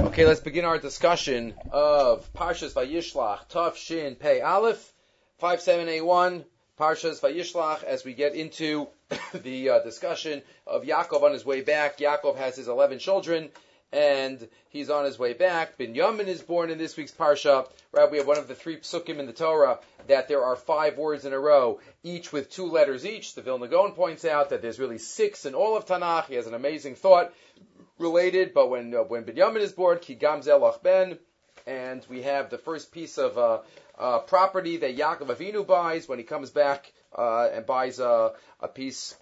Okay, let's begin our discussion of Parshas Vayishlach, Tav Shin Pei Aleph, 5781, Parshas Vayishlach, as we get into the uh, discussion of Yaakov on his way back. Yaakov has his 11 children, and he's on his way back. Binyamin is born in this week's Parsha. Right, we have one of the three psukim in the Torah that there are five words in a row, each with two letters each. The Vilna Gaon points out that there's really six in all of Tanakh. He has an amazing thought related, but when uh, when Binyamin is born, Ki Gamzel Ben, and we have the first piece of uh, uh, property that Yaakov Avinu buys when he comes back uh, and buys a, a piece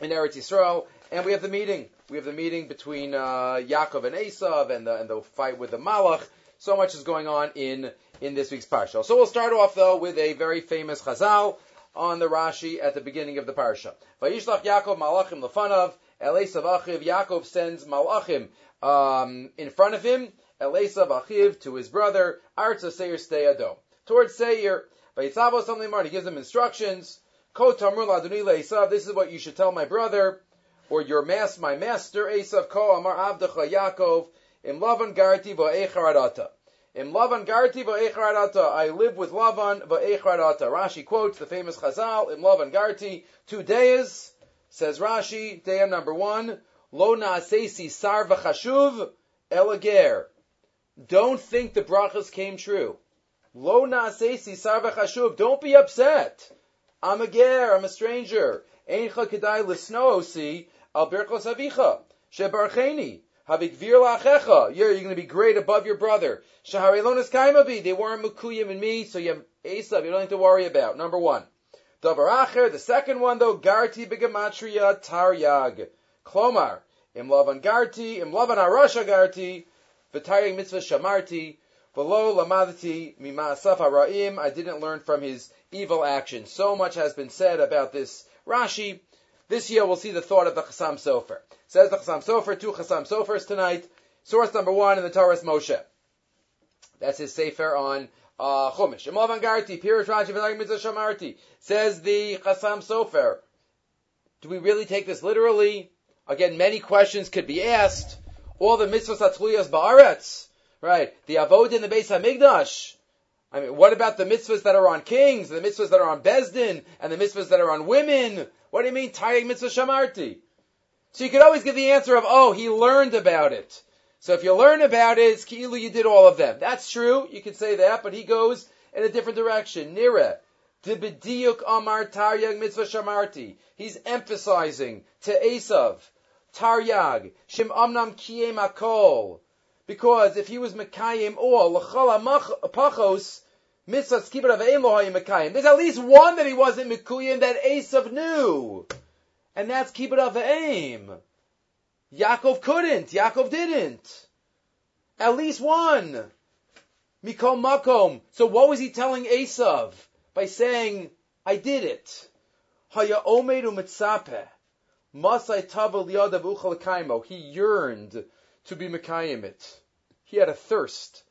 in Eretz Yisrael, and we have the meeting. We have the meeting between uh, Yaakov and Esav, and the and the fight with the Malach. So much is going on in in this week's parsha. So we'll start off though with a very famous Chazal on the Rashi at the beginning of the parsha. Vayishlach Yaakov Malachim lefanav Elesav Achiv, Yaakov sends Malachim um, in front of him, Elesav Achiv to his brother, Arza Seir Steyado. Towards Seir, Vayitzavo something more, he gives him instructions. Ko Tamrul Aduni Esav, this is what you should tell my brother, or your master, my master, Esav Ko Amar Avdecha Yaakov, Im Lavan Garti Va'echaradata. Im Lavan Garti Va'echaradata. I live with Lavan Va'echaradata. Rashi quotes the famous Chazal, Im Lavan Garti, two days, Says Rashi, Dayam number one, Lo na'asesi sar v'chashuv elager. Don't think the brachas came true. Lo na'asesi sar v'chashuv. Don't be upset. I'm a ger, I'm a stranger. Eincha kedai l'snoosi al birchos avicha. Shebarcheni. Havigvir la'achecha. You're, you're going to be great above your brother. Shaharelonis kaimabi. They weren't mukuyim in me, so you have Esav you don't have to worry about. Number one. Davar Acher, the second one though, Garti Bigamatria Taryag. Klomar, Im Lavan Garti, Im Lavan Arasha Garti, V'taryag Mitzvah Shamarti, V'lo Lamadati Mima Asaf Ra'im, I didn't learn from his evil actions. So much has been said about this Rashi. This year we'll see the thought of the Chassam Sofer. Says the Chassam Sofer, two Chassam Sofers tonight. Source number one in the Toras Moshe. That's his Sefer on Uh, Chumash. Imlav Angarti, Pirish Rashi V'lag Mitzvah Shamarti. Says the Chassam Sofer. Do we really take this literally? Again, many questions could be asked. All the mitzvahs atzluyas ba'aretz, right? The avod in the Beis Hamikdash. I mean, what about the mitzvahs that are on kings, the mitzvahs that are on Bezdin, and the mitzvahs that are on women? What do you mean, Tayeg mitzvah shamarti? So you could always give the answer of, oh, he learned about it. So if you learn about it, it's ki'ilu you did all of them. That's true. You could say that, but he goes in a different direction. Nira. Dibidiyuk amar taryag mitzvah shamarti. He's emphasizing to Esav. Taryag. Shim amnam kiyem akol. Because if he was Mekayim all, l'chol pachos, mitzvah skibber of Mekayim. There's at least one that he wasn't Mekuyim that Esav knew. And that's kibbut of aim. Yaakov couldn't. Yaakov didn't. At least one. Mikol makom. So what was he telling Esav? By saying, I did it. He yearned to be Mekayim it. He had a thirst.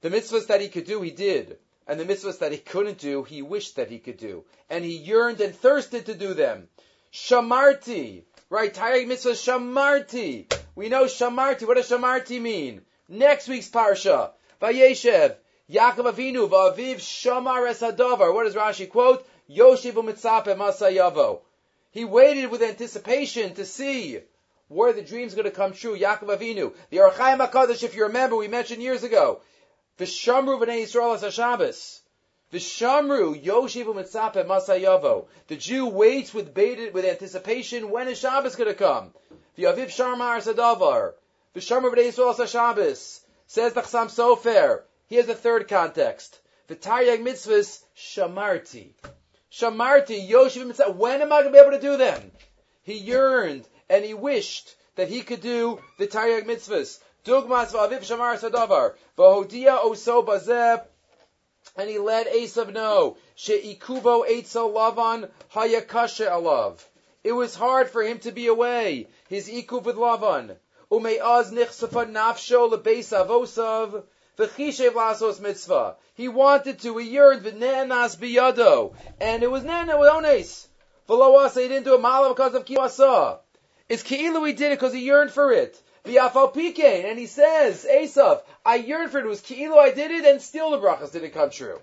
The mitzvahs that he could do, he did. And the mitzvahs that he couldn't do, he wished that he could do. And he yearned and thirsted to do them. Shamarti. Right, Tayag Mitzvah Shamarti. We know Shamarti. What does Shamarti mean? Next week's Parsha. Vayeshev. Yaakov Avinu. Va'aviv Shamar Esadovar. What does Rashi quote? Yoshiv Umitzape Masayavo. He waited with anticipation to see where the dream's going to come true. Yaakov Avinu. The Ohr HaChaim HaKadosh, if you remember, we mentioned years ago. V'shamru v'nei Yisrael as Shabbos. Vishamru Yoshivu Mitzape Masayavo. The Jew waits with baited with anticipation when is Shabbos going to come. The Aviv Sharmar Sadavar. Vishamru B'nei Yisrael Shabbos. Says the Chassam Sofer. Here's the third context. The Taryag Mitzvahs Shamarti. Shamarti Yoshivu Mitzape. When am I going to be able to do them? He yearned and he wished that he could do the Taryag Mitzvahs. Dugmas V'Aviv Shamar Sadavar. V'Hodia Oso Bazeh and he let Esav know, She'ikubo Eitzel Lavan Hayakasha Alav. It was hard for him to be away, his ikub with Lavan. Ume'az nichsafa nafsho lebeis avosav, v'chishev lasos mitzvah. He wanted to, he yearned v'ne'enas biyado, and it was ne'ena with ones. V'lo asa, he didn't do a malav because of kiwasa. It's ki'ilu he did it because he yearned for it. V'afal pikein, and he says, Esav, I yearned for it. It was ki'ilu I did it, and still the brachas didn't come true.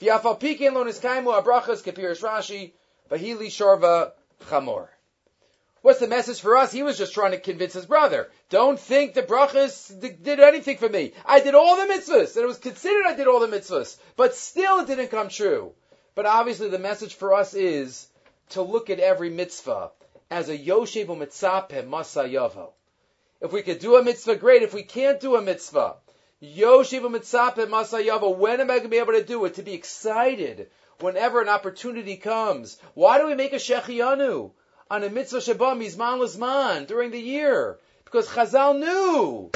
V'afal pikein lo niskaimu abrachas kapirish Rashi, v'hili shorva chamor. What's the message for us? He was just trying to convince his brother. Don't think the brachas did anything for me. I did all the mitzvahs, and it was considered I did all the mitzvahs, but still it didn't come true. But obviously the message for us is to look at every mitzvah as a yoshev mitzapeh masayavo. If we could do a mitzvah, great. If we can't do a mitzvah, yoshev mitzapeh masayavo. When am I going to be able to do it? To be excited whenever an opportunity comes. Why do we make a shechianu? on a mitzvah Shabbat mizman lizman during the year because Chazal knew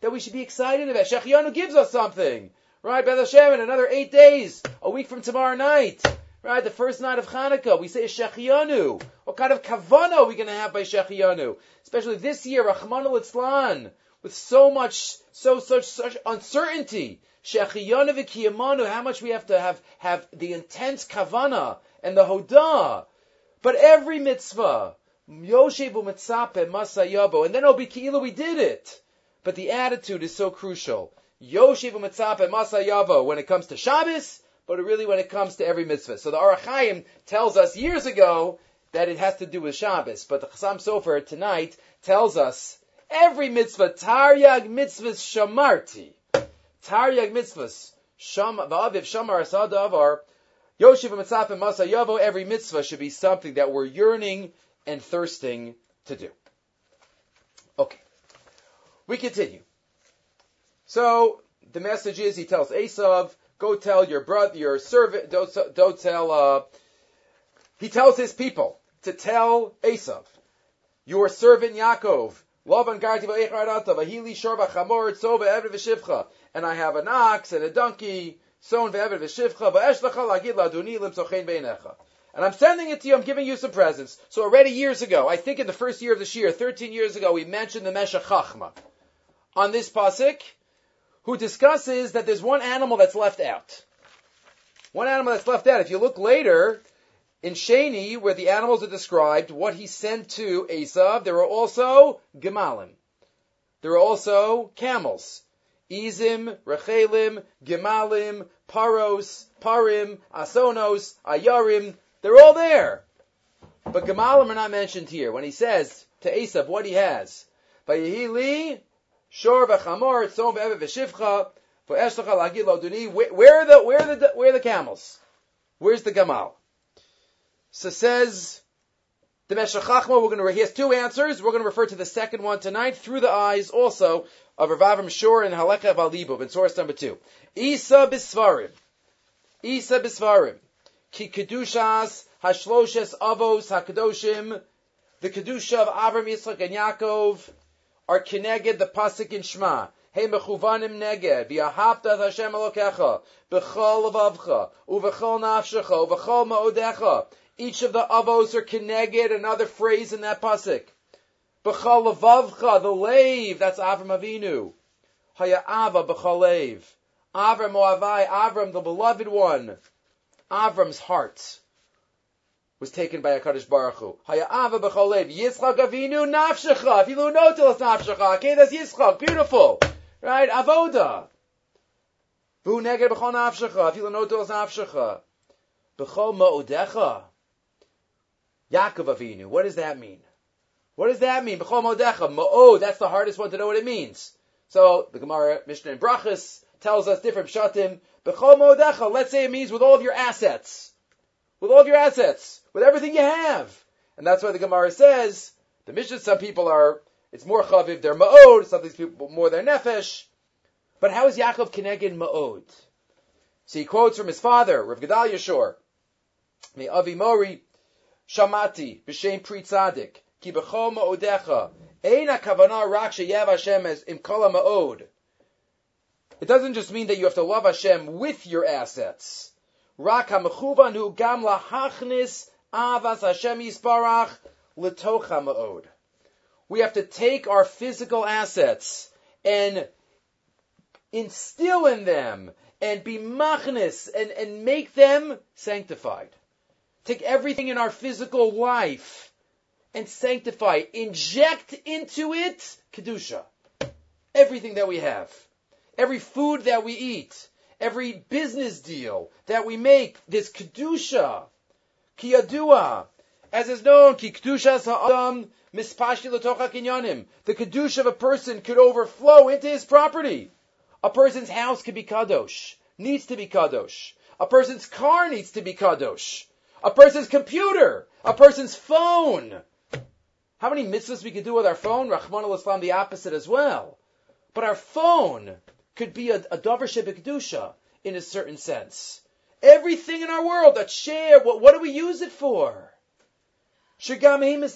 that we should be excited about. Shechianu gives us something, right? Beth Hashem in another eight days, a week from tomorrow night, right? The first night of Hanukkah, we say Shechianu. What kind of kavana are we going to have by Shechianu? Especially this year, Rahman al with so much, so such such uncertainty. Shechianu v'kiyamanu, how much we have to have have the intense kavana and the hodah but every mitzvah, Yoshevu Mitzape Masayabo, and then it'll we did it. But the attitude is so crucial. Yoshevu Mitzape Masayabo when it comes to Shabbos, but really when it comes to every mitzvah. So the Ohr HaChaim tells us years ago that it has to do with Shabbos, but the Chassam Sofer tonight tells us every mitzvah, Taryag mitzvahs shamarti. Taryag mitzvahs, sham, va'aviv shamar asadavar, Yoshiv Mitzvah Masa Yavo, every mitzvah should be something that we're yearning and thirsting to do. Okay. We continue. So, the message is, he tells Esav, go tell your brother, your servant, don't, don't tell, uh, he tells his people to tell Esav, your servant Yaakov, and I have an ox and a donkey, and I'm sending it to you, I'm giving you some presents. So already years ago, I think in the first year of this year, 13 years ago, we mentioned the Meshech Chachma on this pasuk, who discusses that there's one animal that's left out. One animal that's left out. If you look later, in Sheni, where the animals are described, what he sent to Esav, there are also gemalim. There are also camels. Izim, Rechelim, Gemalim, Paros, Parim, Asonos, Ayarim, they're all there. But Gemalim are not mentioned here. When he says to Esav what he has, Vayihili, Shor v'chamor, Tzom v'eve v'shivcha, v'eshlecha lagid loduni, where are the, where the, where are the camels? Where's the Gamal? So says the Meshech Chachma, we're going to, he has two answers. We're going to refer to the second one tonight through the eyes also of Rav Avram Shor and Halekha Valibov in source number two. Isa bisvarim. Isa bisvarim. Ki kedushas hashloshes avos hakadoshim. The kedusha of Avram Yitzchak and Yaakov are kineged the pasuk in Shema. Hey mechuvanim neged v'ahavta Hashem Elokecha b'chol levavcha u'v'chol nafshecha u'v'chol ma'odecha. Each of the avos are kineged another phrase in that pasuk. B'chal levavcha, the lave, that's Avram Avinu. Haya'ava b'chalev. Avram Moavai, Avram, the beloved one. Avram's heart was taken by HaKadosh Baruch Hu. Haya'ava b'chalev. Yitzchak Avinu nafshecha. Afilu notilas nafshecha. Okay, that's Yitzchak. Beautiful. Right? Avoda. V'hu neged b'chol nafshecha. Afilu notilas nafshecha. B'chol ma'odecha. Yaakov Avinu. What does that mean? What does that mean? B'chol modecha. Ma'od, that's the hardest one to know what it means. So, the Gemara, Mishnah and Brachas tells us different pshatim. B'chol modecha, let's say it means with all of your assets. With all of your assets. With everything you have. And that's why the Gemara says, the Mishnah, some people are, it's more chaviv, they're ma'od, some of these people more their nefesh. But how is Yaakov Kenegin ma'od? So he quotes from his father, Rav Gedalia Shor, Me Avi Mori, Shamati, B'Shem Pri Tzadik, Ki b'chol ma'odecha. Ein ha'kavana rak sheyev Hashem as im kol ma'od. It doesn't just mean that you have to love Hashem with your assets. Rak ha'mechuvan hu gam lahachnis avas Hashem yisbarach l'toch ha'ma'od. We have to take our physical assets and instill in them and be machnis and, and make them sanctified. Take everything in our physical life and sanctify, inject into it kedusha. Everything that we have, every food that we eat, every business deal that we make, this kedusha, kiyadua, as is known, ki ha'adam mispashi l'tocha kinyanim. The kedusha of a person could overflow into his property. A person's house could be kadosh, needs to be kadosh. A person's car needs to be kadosh. A person's computer, a person's phone. How many mitzvahs we could do with our phone? Rahman al-Islam, the opposite as well. But our phone could be a, a davar in a certain sense. Everything in our world that share, what, what do we use it for? Remember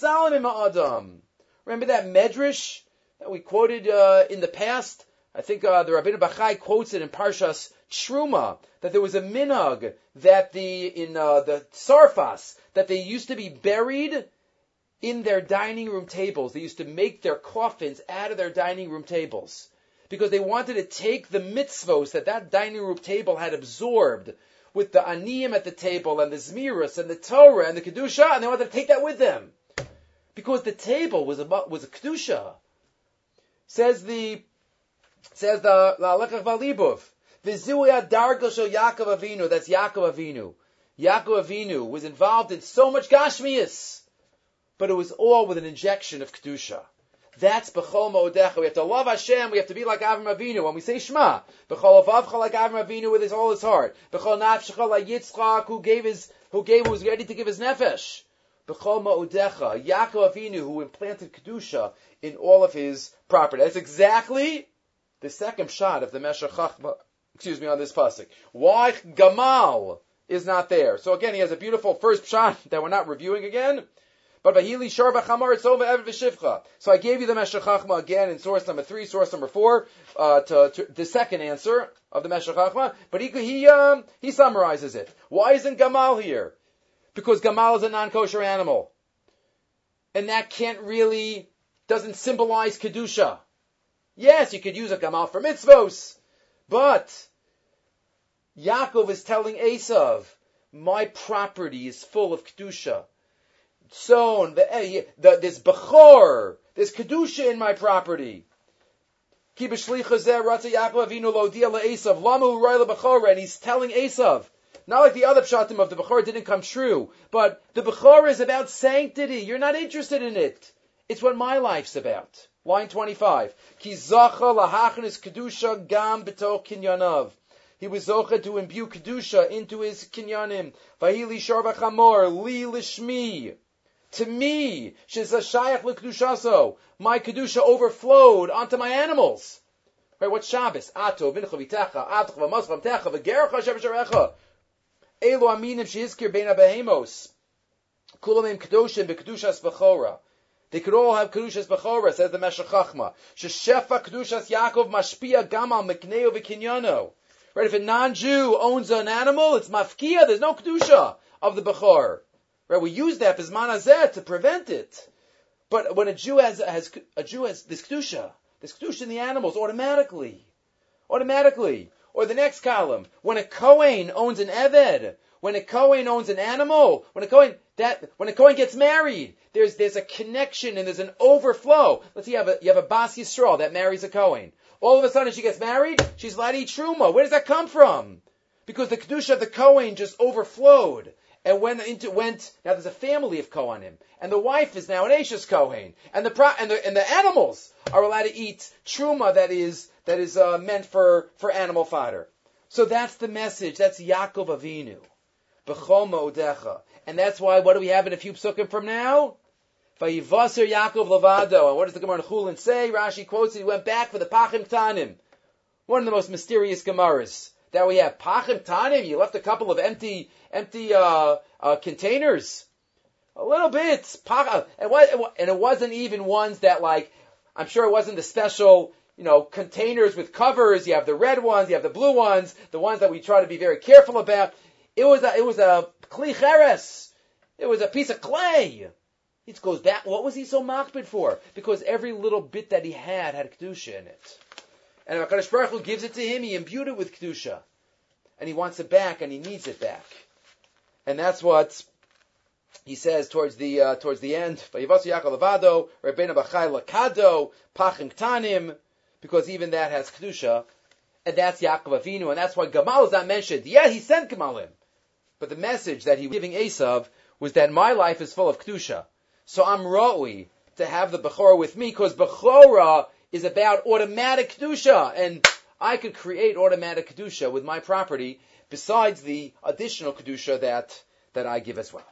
that medrash that we quoted uh, in the past? I think uh, the Rabbeinu Bachai quotes it in Parshas Truma that there was a minhag that the in uh, the Sarfas that they used to be buried in their dining room tables. They used to make their coffins out of their dining room tables because they wanted to take the mitzvos that that dining room table had absorbed with the aniyim at the table and the zmiras and the Torah and the kedusha, and they wanted to take that with them because the table was about was a kedusha. Says the says the Lalekach Valibov. Vizuya Dargo Shel Yaakov Avinu. That's Yaakov Avinu. Yaakov Avinu was involved in so much Gashmias, but it was all with an injection of kedusha. That's b'chol mo'odecha. We have to love Hashem. We have to be like Avram Avinu. When we say Shema, b'chol avavcha like Avram Avinu with his all his heart. B'chol nafshecha like Yitzchak who gave his who gave who was ready to give his nefesh. B'chol mo'odecha. Yaakov Avinu who implanted kedusha in all of his property. That's exactly the second shot of the Meshech Chachma. Excuse me on this pasuk. Why Gamal is not there? So again, he has a beautiful first shot that we're not reviewing again. But Vahili Sharba Chamar Tzova Evid V'Shivcha. So I gave you the Meshech Chachma again in source number three, source number four, uh, to, to, the second answer of the Meshech Chachma. But he he um, he summarizes it. Why isn't Gamal here? Because Gamal is a non-kosher animal, and that can't really doesn't symbolize kedusha. Yes, you could use a Gamal for mitzvos, but Yaakov is telling Esav, my property is full of kedusha sown, the, eh, the, this bechor, this kedusha in my property. And he's telling Esav, not like the other pshatim of the Bechor didn't come true, but the Bechor is about sanctity. You're not interested in it. It's what my life's about. Line 25. Ki lahachnis kedusha gam kinyanav. He was zocha to imbue kedusha into his kinyanim. Vahili li lishmi to me, shizashayach l'kedushaso. My kedusha overflowed onto my animals. Right? What's Shabbos? Ato v'incha v'techa, atcha v'mascha v'techa v'gerecha shevesharecha. Elu aminim sheizkir bein abehemos. Kulam im kedoshim b'kedushas v'chora. They could all have kedushas b'chora, says the Meshech Chachma. Sheshefa kedushas Yaakov mashpia gamal mekneo v'kinyano. Right? If a non-Jew owns an animal, it's mafkia. There's no kedusha of the bechor. Right? We use that as manazeh to prevent it. But when a Jew has, has a Jew has this kedusha, this kedusha in the animals automatically, automatically. Or the next column, when a Kohen owns an Eved, when a Kohen owns an animal, when a Kohen that when a Kohen gets married, there's there's a connection and there's an overflow. Let's see, you have a you have a Bas Yisrael that marries a Kohen. All of a sudden, she gets married. She's eat truma. Where does that come from? Because the kedusha of the Kohen just overflowed and went into went now there's a family of Kohanim, and the wife is now an Ashes Kohen, and the pro, and the and the animals are allowed to eat truma that is that is uh, meant for for animal fodder. So that's the message. That's Yaakov Avinu, b'chol mo'odecha, and that's why what do we have in a few psukim from now? Vayivaser Yaakov Levado. And what does the Gemara in Chulin say? Rashi quotes, he went back for the Pachim Tanim. One of the most mysterious Gemaras that we have. Pachim Tanim, you left a couple of empty empty uh, uh, containers. A little bit. Uh, and it wasn't even ones that like, I'm sure it wasn't the special, you know, containers with covers. You have the red ones, you have the blue ones, the ones that we try to be very careful about. It was a, it was a kli It was a piece of clay. It goes back. What was he so machbid for? Because every little bit that he had had kedusha in it, and Hakadosh Baruch Hu gives it to him. He imbued it with kedusha, and he wants it back, and he needs it back. And that's what he says towards the uh, towards the end, Vayivasu Yaakov Levado, Rabbeinu Bachai Lakado, Pachim Ktanim, because even that has kedusha, and that's Yaakov Avinu, and that's why Gamal is not mentioned. Yeah, he sent Gamalim, but the message that he was giving Esav was that my life is full of kedusha, so I'm roi to have the Bechorah with me, because Bechorah is about automatic kedusha, and I could create automatic kedusha with my property, besides the additional kedusha that that I give as well.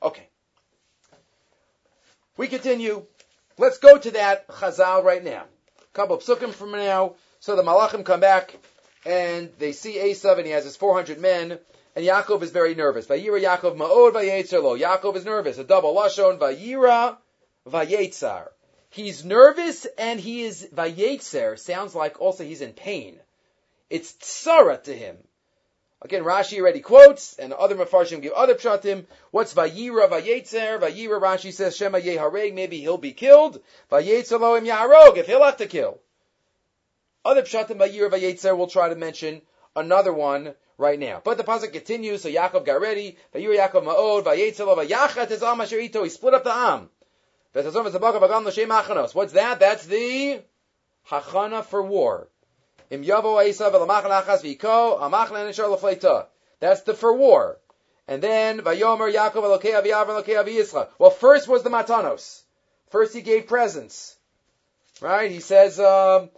Okay. We continue. Let's go to that Chazal right now. A couple psukim from now. So the Malachim come back and they see Esav and he has his 400 men and Yaakov is very nervous. Vayira Yaakov ma'od vayetzer Yaakov is nervous. A double lashon vayira vayetzar. He's nervous and he is vayetzer. Sounds like also he's in pain. It's tsara to him. Again, Rashi already quotes, and other mafarshim give other pshatim. What's Vayira Vayetzer? Vayira Rashi says Shema Yehareg, maybe he'll be killed. Vayetzer Loim Yaharog, if he'll have to kill. Other pshatim Vayira Vayetzer will try to mention another one right now. But the pasuk continues, so Yaakov got ready. Vayira Yaakov Ma'od, Vayetzer Lo Vayachat is Am He split up the Am. What's that? That's the Hachana for war. That's the for war. And then. Well, first was the matanos. First he gave presents. Right? He says, um,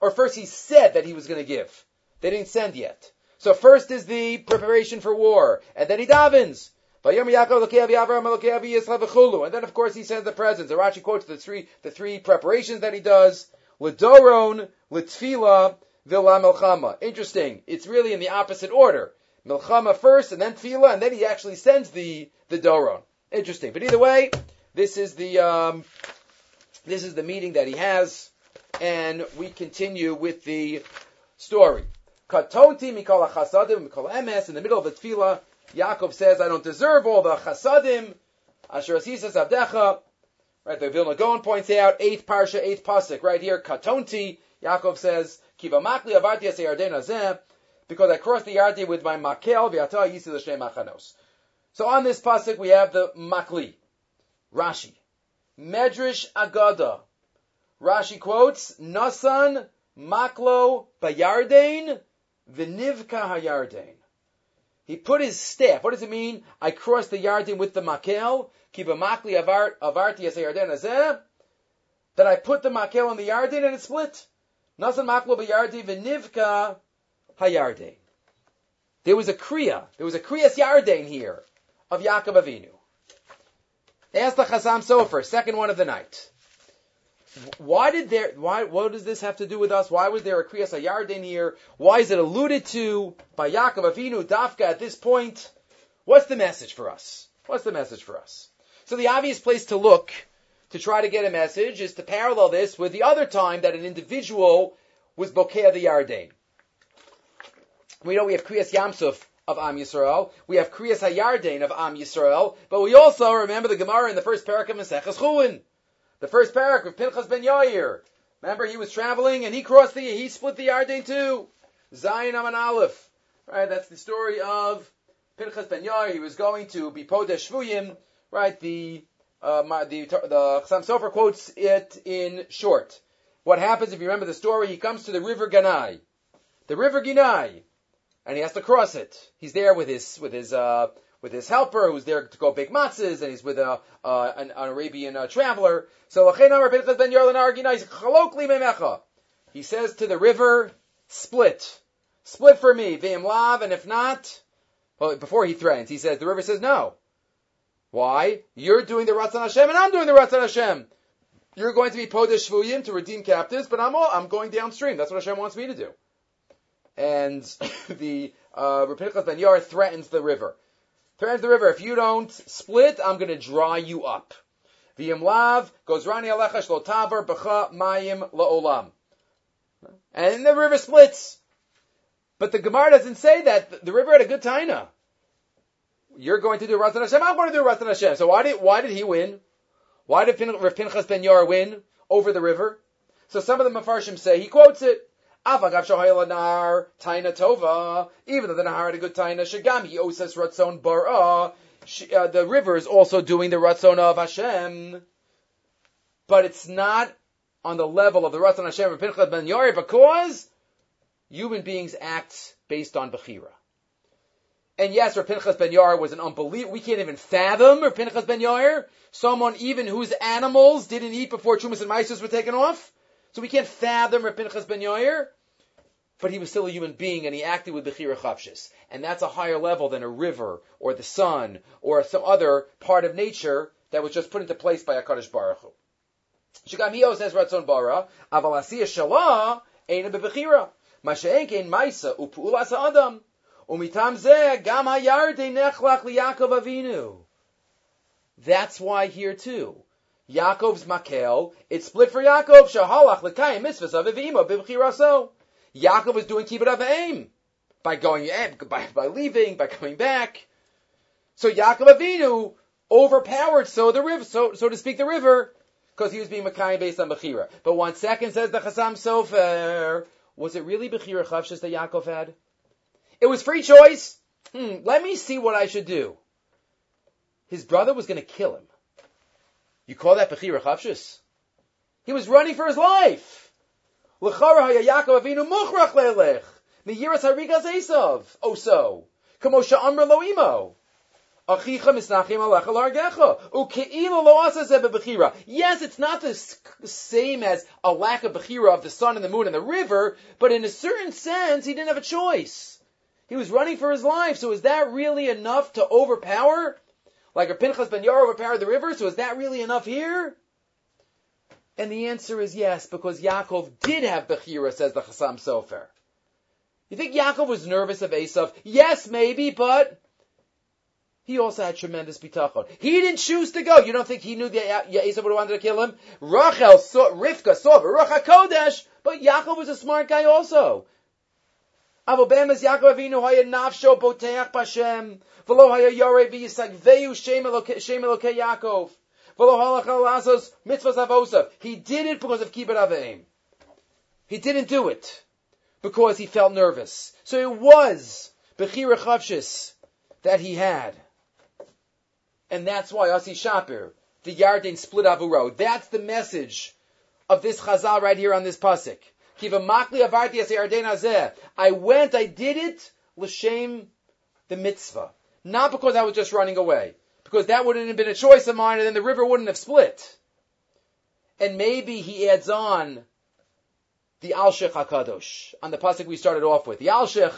or first he said that he was going to give. They didn't send yet. So first is the preparation for war, and then he davens. And then, of course, he sends the presents. The Rashi quotes the three, the three preparations that he does. L'doron, v'la melchama. Interesting. It's really in the opposite order. Melchama first, and then tfila, and then he actually sends the, the doron. Interesting. But either way, this is the, um, this is the meeting that he has, and we continue with the story. Katonti mikol chasadim mikol emes, in the middle of the tefillah, Yaakov says, I don't deserve all the chasadim. Asher Asisas Abdecha. Right, the Vilna Gaon points out, eighth parsha, eighth pasuk, right here, Katonti. Yaakov says, Kiva makli avarti because I crossed the Yarden with my makel, v'ata yisi l'shem machanos. So on this pasuk we have the makli. Rashi. Medrash Agada. Rashi quotes, Nasan maklo bayardain v'nivka hayardain. He put his staff. What does it mean? I crossed the Yarden with the makel. Kibamakli avarti yarden. That I put the makel on the Yarden and it split. Nasan maklo b'yardi v'nivka hayarden. There was a kriya. There was a kriyas yarden here of Yaakov Avinu. Ask the Chasam Sofer, second one of the night. Why did there? Why? What does this have to do with us? Why was there a kriyas hayardin here? Why is it alluded to by Yaakov Avinu Dafka at this point? What's the message for us? What's the message for us? So the obvious place to look to try to get a message is to parallel this with the other time that an individual was bokeh the Yarden. We know we have kriyas Yamsuf of Am Yisrael. We have kriyas Hayarden of Am Yisrael, but we also remember the Gemara in the first parak of Maseches Chulin the first parak of Pinchas ben Yair. Remember, he was traveling and he crossed the, he split the Yarden too. Zion Aman Aleph. Right, that's the story of Pinchas ben Yair. He was going to be Podesh Shvuyim. Right, the, uh, my, the, the Chasam Sofer quotes it in short. What happens if you remember the story? He comes to the river Ganai. The river Ganai. And he has to cross it. He's there with his, with his, uh, with his helper who's there to go bake matzahs, and he's with a, uh, an, an, Arabian uh, traveler. So he says to the river, split, split for me, v'im lav, and if not, well, before he threatens, he says the river says no. Why? You're doing the Ratzon Hashem, and I'm doing the Ratzon Hashem. You're going to be Podesh Shvuyim to redeem captives, but I'm all, I'm going downstream. That's what Hashem wants me to do. And the uh, Rapinchas ben Yair threatens the river. Turns the river. If you don't split, I'm going to dry you up. V'yim goes rani alecha shlo taver b'cha mayim la'olam. And the river splits. But the Gemara doesn't say that. The river had a good taina. You're going to do Ratzon Hashem, I'm going to do Ratzon Hashem. So why did, why did he win? Why did Rav Pinchas ben Yair win over the river? So some of the Mefarshim say, he quotes it, Avagav Shohaylanar, Taina Tova, even though the Nahar had a good Taina, Shagami Osas Ratzon Bara, uh, the river is also doing the Ratzon of Hashem. But it's not on the level of the Ratzon Hashem of Pinchas Ben Yair because human beings act based on Bechira. And yes, Rav Pinchas Ben Yair was an unbelievable. We can't even fathom Rav Pinchas Ben Yair, someone even whose animals didn't eat before Chumas and Maisus were taken off. So we can't fathom Rav Pinchas Ben Yair. But he was still a human being, and he acted with Bechira Chapshis. And that's a higher level than a river, or the sun, or some other part of nature that was just put into place by HaKadosh Baruch Hu. Says Ratzon Bara, Shalah, Eina Maisa, Upu'ulas Adam. That's why here too, Yaakov's makel. It's split for Yaakov, shahalach l'kayim mitzvahs of avimo b'vchiraso. Yaakov is doing kibbut aim by going, by, by leaving, by coming back. So Yaakov Avinu overpowered so the river, so, so to speak, the river, because he was being Makayim based on Bechira. But one second says the Chasam Sofer, was it really Bechira Chavshis that Yaakov had? It was free choice. Hmm, let me see what I should do. His brother was going to kill him. You call that Bechira Chavshis? He was running for his life. Oh so. Yes, it's not the same as a lack of bechira of the sun and the moon and the river, but in a certain sense, he didn't have a choice. He was running for his life. So is that really enough to overpower? Like a Pinchas ben Yair overpowered the river, so is that really enough here? And the answer is yes, because Yaakov did have Bechira, says the Chassam Sofer. You think Yaakov was nervous of Esav? Yes, maybe, but he also had tremendous bitachon. He didn't choose to go. You don't think he knew that Esav would have wanted to kill him? Rachel saw, Rivka saw Baruch Kodesh, but Yaakov was a smart guy also. אבל באמת יעקב אבינו היה נפשו בוטח בשם, ולא היה יורה ויסגבהו שם אלוקי יעקב, ולא הלך לעשות מצווה זבוסף. He did it because of kibbut aveim. He didn't do it because he felt nervous. So it was Bechira Chavshis that he had. And that's why Asi Shapir, the Yarden split Avuro. That's the message of this Chazal right here on this pasuk. I went, I did it, l'shem the mitzvah. Not because I was just running away. Because that wouldn't have been a choice of mine and then the river wouldn't have split. And maybe he adds on the Alshich HaKadosh, on the pasuk we started off with. The Alshich,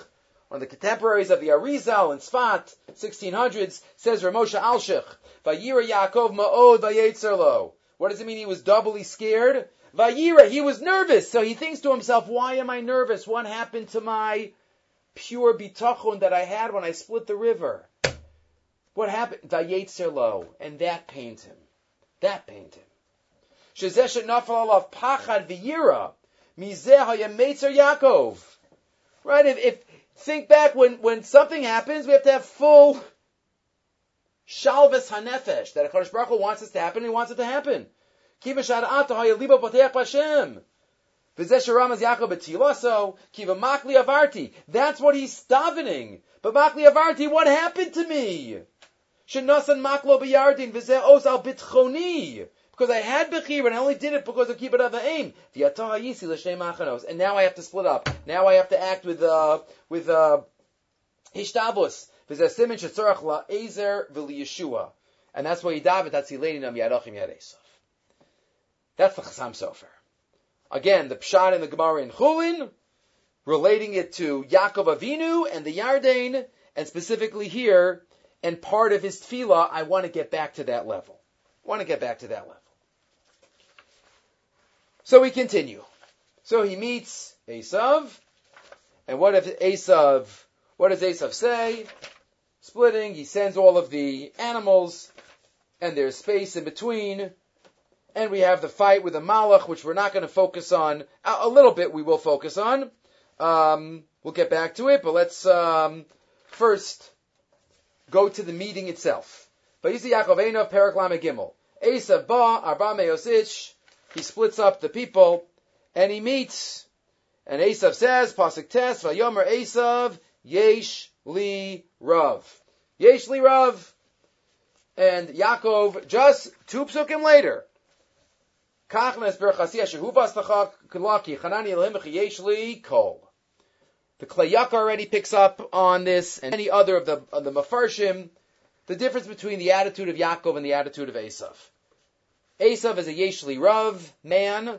one of the contemporaries of the Arizal and Sfat, 1600s, says Ramosha Alshich, Vayira Yaakov Ma'od Vayetzerlo. What does it mean he was doubly scared? Vayira, he was nervous, so he thinks to himself, why am I nervous? What happened to my pure bitachon that I had when I split the river? What happened? Vayetzer lo, and that pained him. That pained him. Shezeshet nafal alav pachad v'yira, mizeh hayametzer Yaakov. Right? If, if, think back when, when something happens, we have to have full shalvis hanefesh, that a Baruch Hu wants this to happen, he wants it to happen. Kiva Shada'ata Hayaliba. V'zeh Yaakov Betilaso, Kiva Makli Avarti. That's what he's davening. But Makli Avarti, what happened to me? Shenasan Maklo B'yardin, V'zeh Oz Al Bitchoni. Because I had Bechir and I only did it because of Kibbut L'Shem Achanos. And now I have to split up. Now I have to act with, uh, with, uh, Hishtabus. V'zeh Simen Shetzorach La'ezer V'li And that's why he davened, that's Hilenam Yadachim Yadesav. That's the Chasam Sofer. Again, the Pshat in the Gemara in Chulin, relating it to Yaakov Avinu and the Yarden, and specifically here, and part of his tefillah, I want to get back to that level. I want to get back to that level. So we continue. So he meets Esav, and what if Esav, what does Esav say? Splitting, he sends all of the animals, and there's space in between, and we have the fight with the Malach, which we're not going to focus on. A, little bit we will focus on. Um, we'll get back to it, but let's um, first go to the meeting itself. Vayisi Yaakov Einav Perak Gimel. Esav Ba Arba Meosich. He splits up the people, and he meets And Esav says, Pasuk Tes, Vayomer Esav, Yesh Li Rav. Yesh Li Rav. And Yaakov, just two psukim later, The Kli Yakar already picks up on this, and any other of the, of the Mefarshim, the difference between the attitude of Yaakov and the attitude of Esav. Esav is a Yeshli Rav man,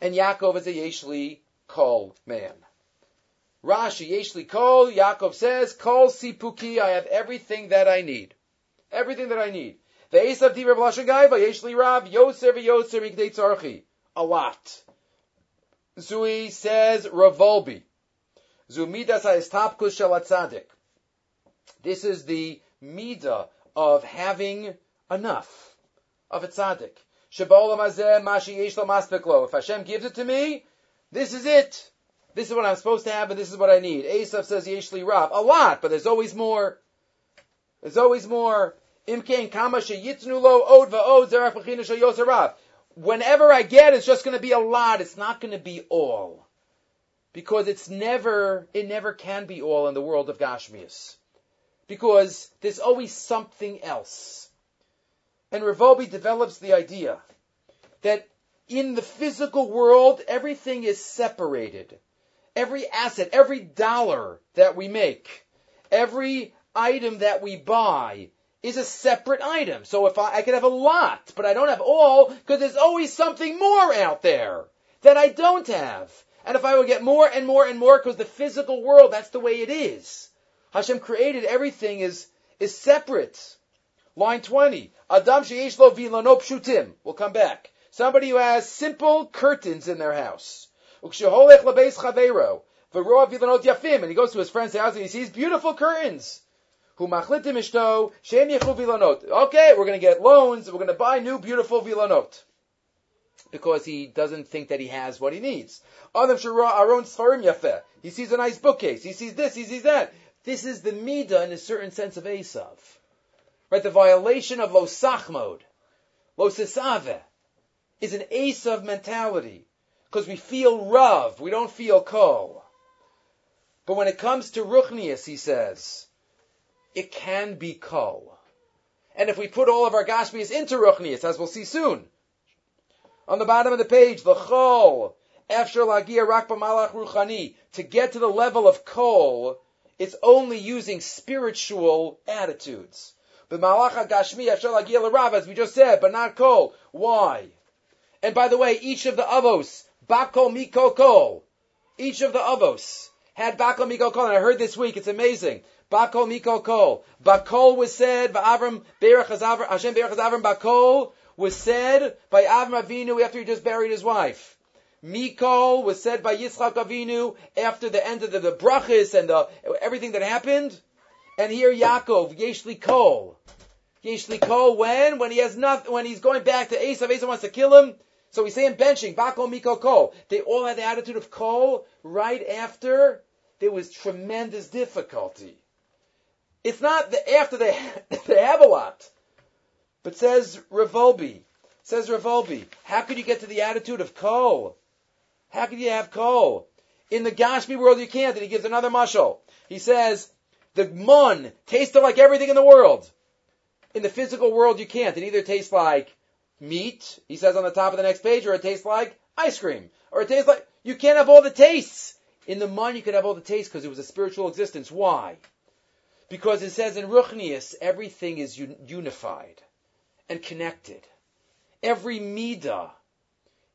and Yaakov is a Yeshli Kol man. Rashi Yeshli Kol, Yaakov says, Kol Sipuki, I have everything that I need. Everything that I need. The Esav Diver Blashagaiva, Yeshli Rav, Yoser Yoser Mikdei Tzarchi. A lot. Zui says Rav Wolbe. Zumidas Ha'istapkus Shalatzadik. This is the midah of having enough of a tzaddik. If Hashem gives it to me, this is it. This is what I'm supposed to have, and this is what I need. Esav says Yeshli Rav. A lot, but there's always more. There's always more. Whenever I get, it's just going to be a lot. It's not going to be all. Because it's never, it never can be all in the world of Gashmias because there's always something else. And Rav Wolbe develops the idea that in the physical world, everything is separated. Every asset, every dollar that we make, every item that we buy is a separate item. So if I, I could have a lot, but I don't have all, because there's always something more out there that I don't have. And if I would get more and more and more, because the physical world, that's the way it is. Hashem created everything is, is separate. Line 20. Adam sheyesh lo vilano pshutim. We'll come back. Somebody who has simple curtains in their house. Uksheholech lebeis chaveiro. V'roa vilanot yafim. And he goes to his friend's house and he sees beautiful curtains. Okay, we're going to get loans. We're going to buy new beautiful vilanot. Because he doesn't think that he has what he needs. He sees a nice bookcase. He sees this. He sees that. This is the midah in a certain sense of Esav. Right? The violation of lo sachmod, lo sisave, is an Esav mentality. Because we feel Rav, we don't feel Kol. But when it comes to ruchnius, he says, it can be Kol. And if we put all of our Gashmias into Ruchnias, as we'll see soon, on the bottom of the page, the Chol, after Lagia Rakba Malach Ruchani, to get to the level of Kol, it's only using spiritual attitudes. But Malacha Gashmi Rav, as we just said, but not Kol. Why? And by the way, each of the Avos, Bakol Miko Kol, each of the Avos had Bakol Miko Kol, and I heard this week, it's amazing. Bakol Miko Kol. Bakol was said, by Avram Berach Hashem Berach Avram Bakol was said by Avram Avinu after he just buried his wife. Mikol was said by Yitzchak Avinu after the end of the, the brachis and the, everything that happened. And here Yaakov, Yeshli Kol. Yeshli Kol when? When he has nothing, when he's going back to Esav, Esav wants to kill him. So we say in benching, Bakol Mikol Kol. They all had the attitude of Kol right after there was tremendous difficulty. It's not that after they, they have a lot. But says Rav Wolbe, says Rav Wolbe, how could you get to the attitude of coal? How could you have coal? In the Gashmi world, you can't. And he gives another mashal. He says, the mun tasted like everything in the world. In the physical world, you can't. It either tastes like meat, he says on the top of the next page, or it tastes like ice cream. Or it tastes like, you can't have all the tastes. In the mind, you could have all the tastes because it was a spiritual existence. Why? Because it says in Ruchnius, everything is unified and connected. Every midah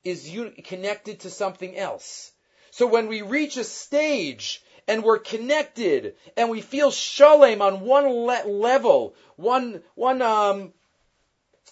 is connected to something else. So when we reach a stage and we're connected and we feel shalem on one le- level, one one um,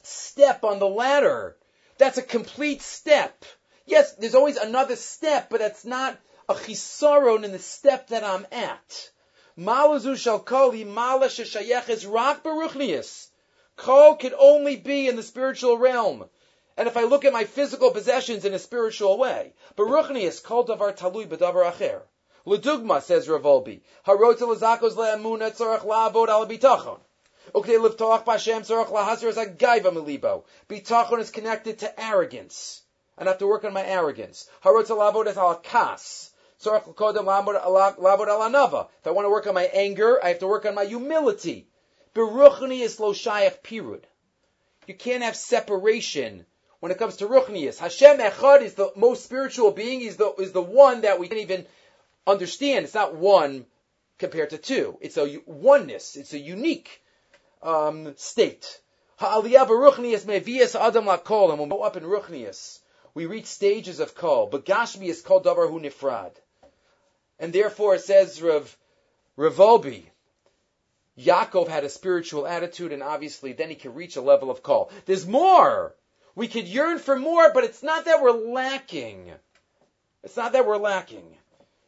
step on the ladder, that's a complete step. Yes, there's always another step, but that's not a chisaron in the step that I'm at. Malazu shall koli mala sheshayech is rak baruchnius. Kol could only be in the spiritual realm. And if I look at my physical possessions in a spiritual way, is called davar talui b'davar acher. L'dugma, says Rav Wolbe, harotz l'zakos le'amuna tzorach la'avod al bitachon. Ukdei livtoach b'Hashem tzorach la'hasir as a gaiva milibo. Bitachon is connected to arrogance. And I have to work on my arrogance. Harotz la'avod es al kas. If I want to work on my anger, I have to work on my humility. You can't have separation when it comes to ruchnius. Hashem Echad is the most spiritual being. He's the, is the one that we can't even understand. It's not one compared to two. It's a oneness. It's a unique um, state. Ha'aliyah beruchnius mevias adam lakol. And when we go up in ruchnius, we reach stages of kol. But Gashmi is called davar hu nifrad. And therefore says Rav, Ravolbi, Yaakov had a spiritual attitude and obviously then he can reach a level of call. There's more! We could yearn for more, but it's not that we're lacking. It's not that we're lacking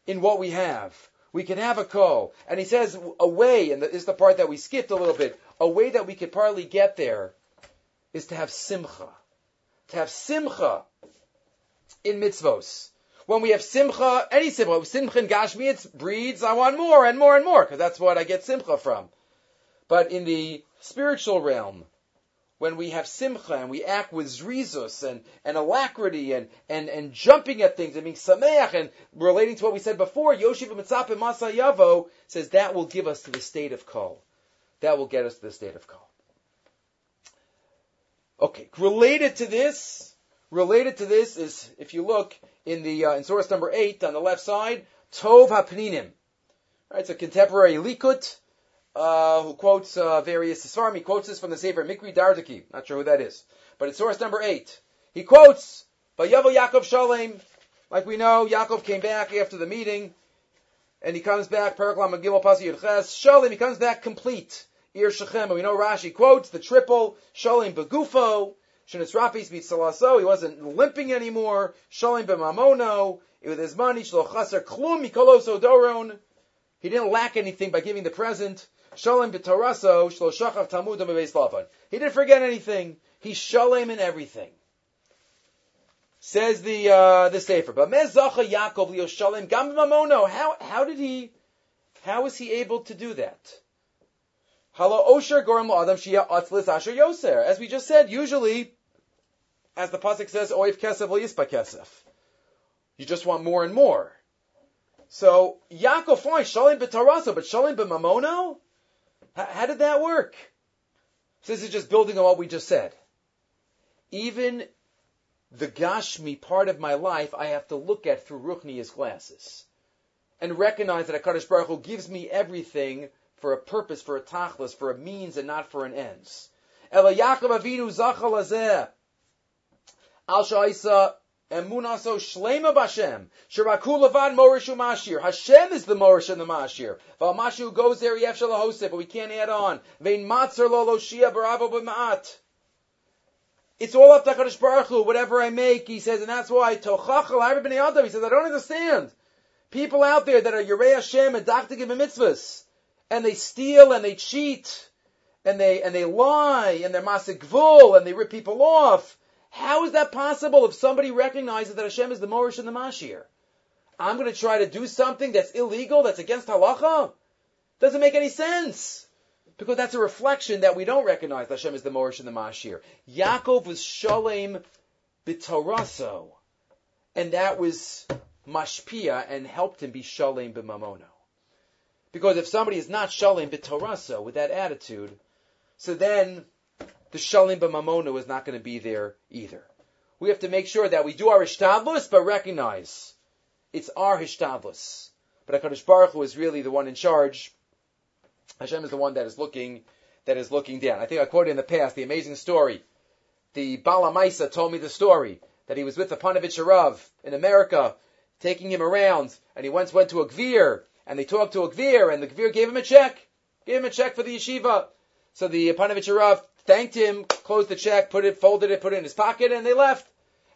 in what we have. We can have a call. And he says a way, and this is the part that we skipped a little bit, a way that we could partly get there is to have simcha. To have simcha in mitzvos. When we have simcha, any simcha, simcha in Gashmi, it breeds, I want more and more and more, because that's what I get simcha from. But in the spiritual realm, when we have simcha and we act with zrizus and, and alacrity and, and, and jumping at things and being sameach and relating to what we said before, Yoshiv Mitzap Masa Yavo says that will give us to the state of kol. That will get us to the state of kol. Okay, related to this, related to this is, if you look in the, uh, in source number eight on the left side, Tov HaPninim. Right, it's a contemporary Likut, uh, who quotes uh, various Sfarim. He quotes this from the Sefer Mikri Dardaki. Not sure who that is, but it's source number eight. He quotes Vayavo Yaakov Shalem. Like we know, Yaakov came back after the meeting, and he comes back. Paraklam Megillah Pasi Yudches Shalem. He comes back complete. Ir Shechem. And we know Rashi quotes the triple Shalem Begufo. Shenis Rapis Salaso. He wasn't limping anymore. Shalem B'mamono. With his money, Shlo Chaser Klum Mikoloso Doron. He didn't lack anything by giving the present. Shalom b'taraso shlo shachav talmud lavan. He didn't forget anything. He's shalom in everything. Says the uh, the sefer. But mezacha Yaakov liyoshalem gam mamono. How how did he? How was he able to do that? Halo osher gorim adam shia atzlis asher yoser. As we just said, usually, as the pasuk says, oif kesef yispa kesef. You just want more and more. So Yaakov fine shalim b'taraso, but shalim b'mamono. How did that work? So this is just building on what we just said. Even the Gashmi part of my life, I have to look at through Ruchniya's glasses. And recognize that HaKadosh Baruch Hu gives me everything for a purpose, for a tachlis, for a means and not for an ends. Ela Yaakov Avinu Zachal. Al Shaisa Emunaso Shlema Bashem. Shiraku Levad Morishu Mashir. Hashem is the Morish and the Mashir. Val Mashu goes there, Yef Shalahosef, but we can't add on. Vein Matzer Lolo Shia Barabo B'Ma'at. It's all up to HaKadosh Baruch Hu, whatever I make, he says, and that's why, Tochachal B'nei Adam, he says, I don't understand. People out there that are Yerei Hashem and Daktigim and Mitzvahs, and they steal and they cheat, and they, and they lie, and they're Masik Gvul, and they rip people off, how is that possible if somebody recognizes that Hashem is the Morish and the Mashir? I'm going to try to do something that's illegal, that's against halacha? Doesn't make any sense. Because that's a reflection that we don't recognize Hashem is the Morish and the Mashir. Yaakov was Shalem B'Taraso. And that was Mashpia and helped him be Shalem B'Mamono. Because if somebody is not Shalem B'Taraso with that attitude, so then the shalim b'mamono is not going to be there either. We have to make sure that we do our hishtadlus, but recognize it's our hishtadlus. But Hakadosh Baruch Hu is really the one in charge. Hashem is the one that is looking that is looking down. I think I quoted in the past the amazing story. The Bala Maisa told me the story that he was with the Ponevezh Rav in America, taking him around, and he once went to a Gvir, and they talked to a Gvir, and the Gvir gave him a check, gave him a check for the yeshiva. So the Ponevezh Rav thanked him, closed the check, put it, folded it, put it in his pocket, and they left.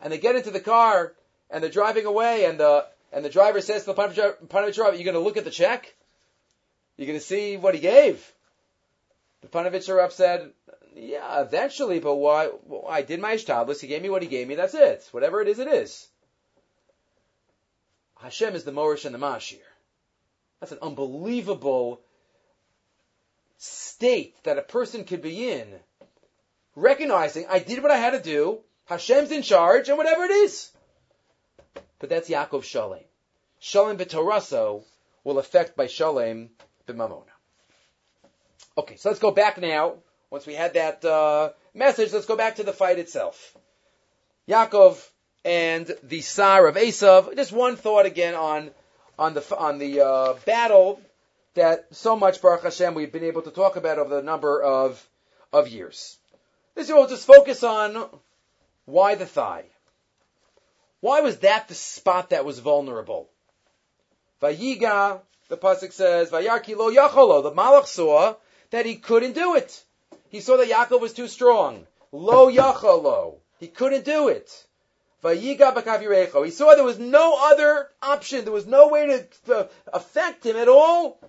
And they get into the car, and they're driving away, and the and the driver says to the Ponevezh Rav, "You're going to look at the check? You're going to see what he gave." The Ponevezh Rav said, "Yeah, eventually, but why? Well, I did my ishtadlus. He gave me what he gave me. That's it. Whatever it is, it is." Hashem is the Morish and the Mashir. That's an unbelievable state that a person could be in recognizing I did what I had to do, Hashem's in charge, and whatever it is. But that's Yaakov Shalem. Shalem b'toraso will affect by Shalem b'mamona. Okay, so let's go back now. Once we had that uh, message, let's go back to the fight itself. Yaakov and the sire of Esav. Just one thought again on on the on the uh, battle that so much Baruch Hashem we've been able to talk about over the number of of years. This year we'll just focus on why the thigh. Why was that the spot that was vulnerable? Vayiga, the pasuk says, Vayarki lo yacholo. The Malach saw that he couldn't do it. He saw that Yaakov was too strong. Lo yacholo. He couldn't do it. Vayiga b'kavirecho. He saw there was no other option. There was no way to, to affect him at all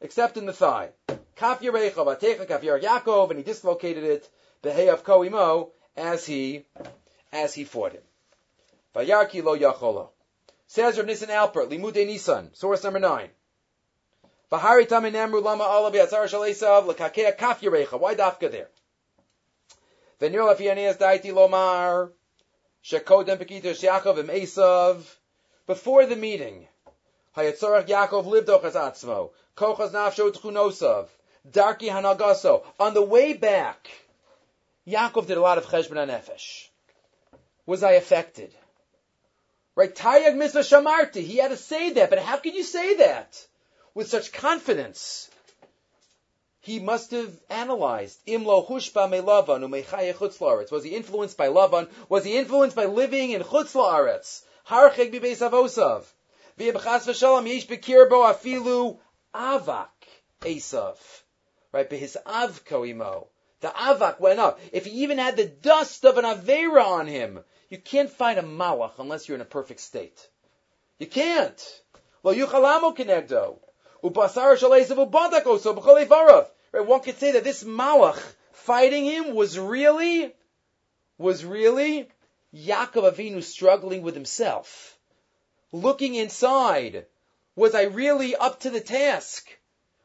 except in the thigh. Kaf Yerecha, Vatecha Kaf Yaakov, and he dislocated it, Beheyav Koimo, as he, as he fought him. Vayarki lo yacholo. Says Rav Nissen Alpert, Limude Nisan, source number nine. Vahari taminemru lama ala bi'atzar shalesav lekakea kaf Yerecha. Why dafka there? V'nir lafianias daiti lomar, shekodem pekitos Yaakov im. Before the meeting, Hayatzorach Yaakov lived ochas atzmo. Kochas nafsho tchunosav. Darki hanagaso. On the way back, Yaakov did a lot of cheshbon nefesh. Was I affected? Right? Tayag mitzvah shamarti. He had to say that, but how could you say that with such confidence? He must have analyzed. Imlo hushba me lavan Was he influenced by lavan? Was he influenced by living in chutz laaretz? Harcheg avosav. Avak Esav. Right, but his av koimo. The avak went up. If he even had the dust of an avera on him, you can't find a malach unless you're in a perfect state. You can't. Ubadako so Right, one could say that this malach fighting him was really, was really Yaakov Avinu struggling with himself looking inside. Was I really up to the task?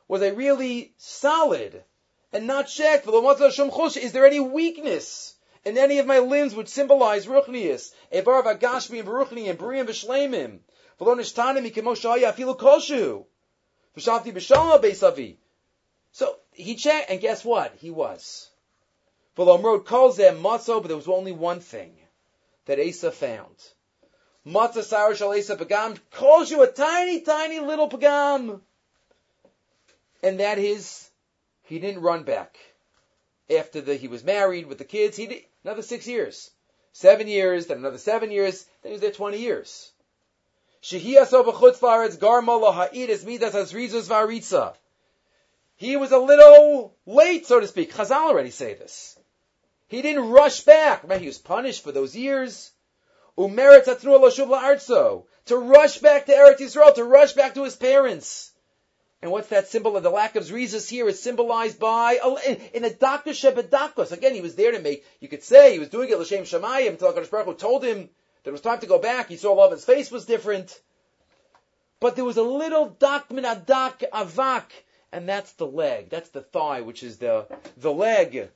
Was I really solid and not checked? Is there any weakness in any of my limbs which symbolize ruchnius? Ebar v'agashmi and beruchni and b'riyim v'shleimim. V'lo nishtani mikemo shaya afilu koshu. V'shavti b'shalom beisavi. So he checked, and guess what? He was. V'lo calls them matzo, but there was only one thing that Asa found. Matzah Sarah Shalesa Pagam calls you a tiny, tiny little Pagam. And that is, he didn't run back. After the, he was married with the kids, he did another six years. Seven years, then another seven years, then he was there 20 years. He was a little late, so to speak. Chazal already say this. He didn't rush back. Remember, he was punished for those years. To rush back to Eretz Yisrael, to rush back to his parents. And what's that symbol of the lack of zrizas here is symbolized by in a doctor shebedakos. Again, he was there to make. You could say he was doing it l'shem shamayim until Hakadosh Baruch Hu told him that it was time to go back. He saw love; his face was different, but there was a little dak min adak avak, and that's the leg. That's the thigh, which is the the leg,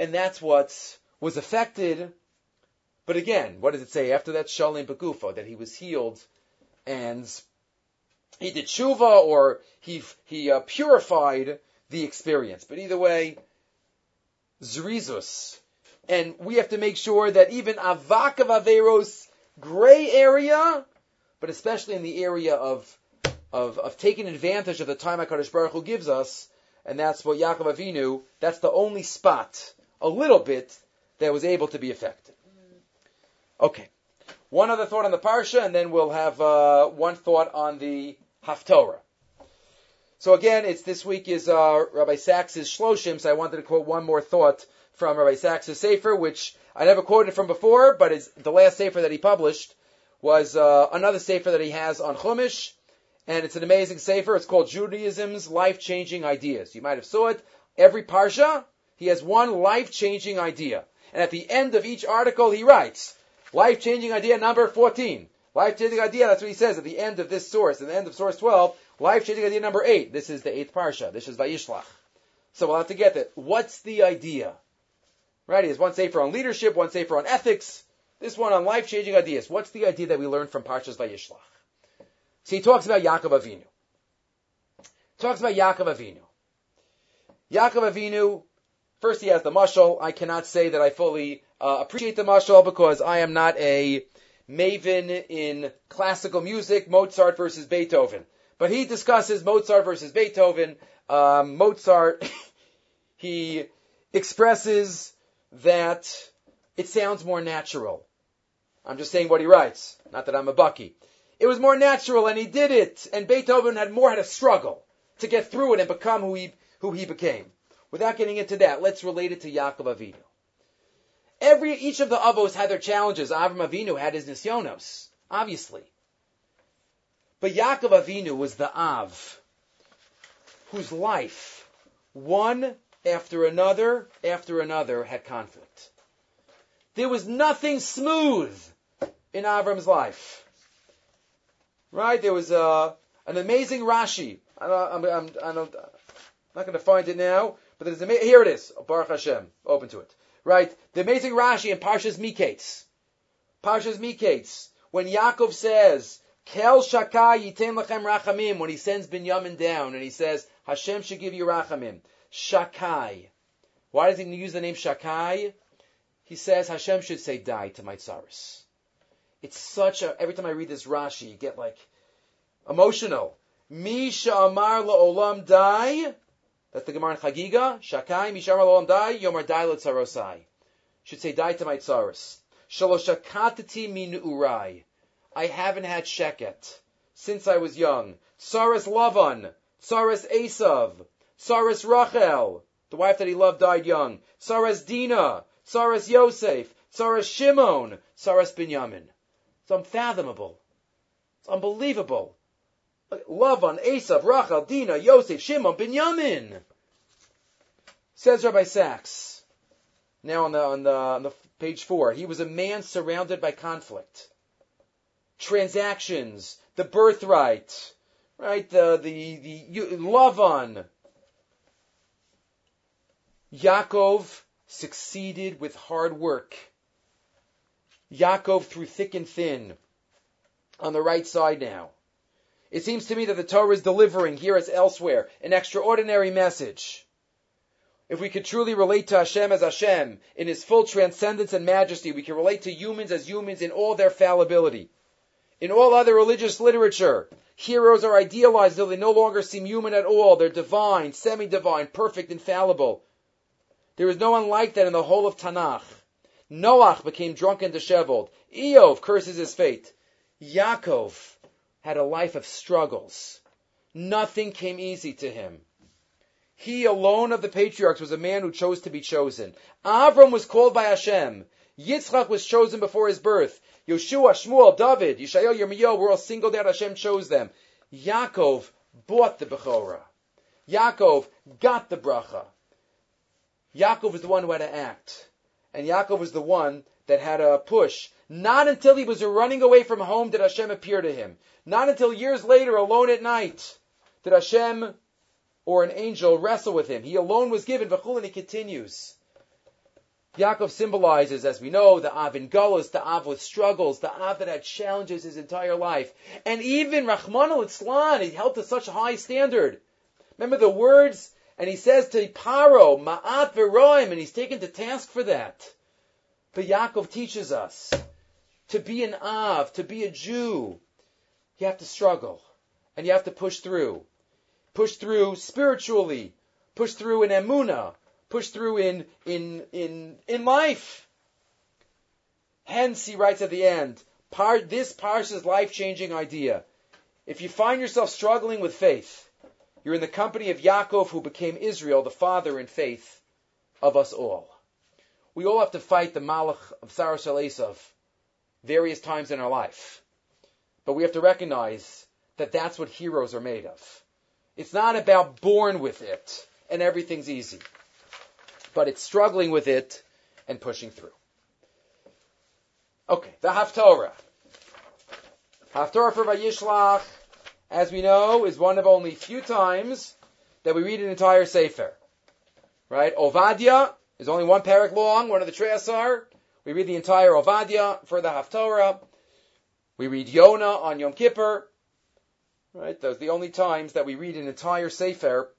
and that's what was affected but again, what does it say after that? Shalim Begufa, that he was healed and he did tshuva or he, he uh, purified the experience. But either way, zrizus. And we have to make sure that even avak of averos, gray area, but especially in the area of, of, of taking advantage of the time HaKadosh Baruch Hu gives us, and that's what Yaakov Avinu, that's the only spot, a little bit, that was able to be affected. Okay. One other thought on the parsha, and then we'll have uh, one thought on the haftorah. So again, it's this week is uh, Rabbi Sacks's Shloshim, so I wanted to quote one more thought from Rabbi Sacks's Sefer, which I never quoted from before, but is the last Sefer that he published was uh, another Sefer that he has on Chumash, and it's an amazing Sefer. It's called Judaism's Life-Changing Ideas. You might have saw it. Every parsha, he has one life-changing idea. And at the end of each article, he writes, Life changing idea number 14. Life changing idea, that's what he says at the end of this source, at the end of source 12. Life changing idea number 8. This is the eighth parsha. This is Vayishlach. So we'll have to get that. What's the idea? Right? He has one safer on leadership, one safer on ethics, this one on life changing ideas. What's the idea that we learned from Parshas Vayishlach? So he talks about Yaakov Avinu. Talks about Yaakov Avinu. Yaakov Avinu, first he has the mashal. I cannot say that I fully uh, appreciate the mashal because I am not a maven in classical music, Mozart versus Beethoven. But he discusses Mozart versus Beethoven. Um, Mozart, he expresses that it sounds more natural. I'm just saying what he writes. Not that I'm a bucky. It was more natural and he did it. And Beethoven had more had a struggle to get through it and become who he, who he became. Without getting into that, let's relate it to Yaakov Avinu. Every, each of the Avos had their challenges. Avram Avinu had his nisyonos, obviously. But Yaakov Avinu was the Av, whose life, one after another after another, had conflict. There was nothing smooth in Avram's life. Right? There was uh, an amazing Rashi. I don't, I'm, I'm, I'm not going to find it now, but there's a, here it is. Baruch Hashem. Open to it. Right? The amazing Rashi in Parshas Miketz. Parshas Miketz. When Yaakov says, Kel Shakai Yitem Lachem Rachamim, when he sends Binyamin down and he says, Hashem should give you Rachamim. Shakai. Why does he use the name Shakai? He says Hashem should say die to my tsaris. It's such a, every time I read this Rashi, you get like emotional. Mi Amar La Olam die. That's the Gemara in Chagiga. Shakai Mi Amar Olam die. Yomar die Tsarosai. Should say die to my tsaris. Shaloshakatati min urai. I haven't had sheket since I was young. Tsaris Lavan. Tsaris Esav. Tsaris Rachel. The wife that he loved died young. Tsaris Dina. Saras Yosef, Saras Shimon, Saras Binyamin. It's unfathomable. It's unbelievable. Love on Esav, Rachel, Dina, Yosef, Shimon, Binyamin. Says Rabbi Sacks. Now on the, on the, on the page four, he was a man surrounded by conflict. Transactions, the birthright, right? The, the, the, love on. Yaakov succeeded with hard work. Yaakov through thick and thin. On the right side now. It seems to me that the Torah is delivering, here as elsewhere, an extraordinary message. If we could truly relate to Hashem as Hashem, in His full transcendence and majesty, we can relate to humans as humans in all their fallibility. In all other religious literature, heroes are idealized though they no longer seem human at all. They're divine, semi-divine, perfect, infallible. There is no one like that in the whole of Tanakh. Noach became drunk and disheveled. Iyov curses his fate. Yaakov had a life of struggles. Nothing came easy to him. He alone of the patriarchs was a man who chose to be chosen. Avram was called by Hashem. Yitzchak was chosen before his birth. Yeshua, Shmuel, David, Yishael, Yirmiyahu were all singled out. Hashem chose them. Yaakov bought the Bechorah. Yaakov got the bracha. Yaakov was the one who had to act. And Yaakov was the one that had to push. Not until he was running away from home did Hashem appear to him. Not until years later, alone at night, did Hashem or an angel wrestle with him. He alone was given, and he continues. Yaakov symbolizes, as we know, the Av in the Av with struggles, the Av that had challenges his entire life. And even Rahman al he held to such a high standard. Remember the words and he says to Paro, Ma'at Veroim, and he's taken to task for that. But Yaakov teaches us to be an Av, to be a Jew, you have to struggle and you have to push through. Push through spiritually, push through in emuna, push through in, in, in, in life. Hence, he writes at the end, par, this Parsha's life-changing idea. If you find yourself struggling with faith, you're in the company of Yaakov, who became Israel, the father in faith of us all. We all have to fight the Malach of Saras Esav various times in our life. But we have to recognize that that's what heroes are made of. It's not about born with it and everything's easy, but it's struggling with it and pushing through. Okay, the Haftorah. Haftorah for Vayishlach as we know, is one of only few times that we read an entire Sefer. Right? Ovadia is only one parak long, one of the Treasar. We read the entire Ovadia for the Haftorah. We read Yonah on Yom Kippur. Right? Those are the only times that we read an entire Sefer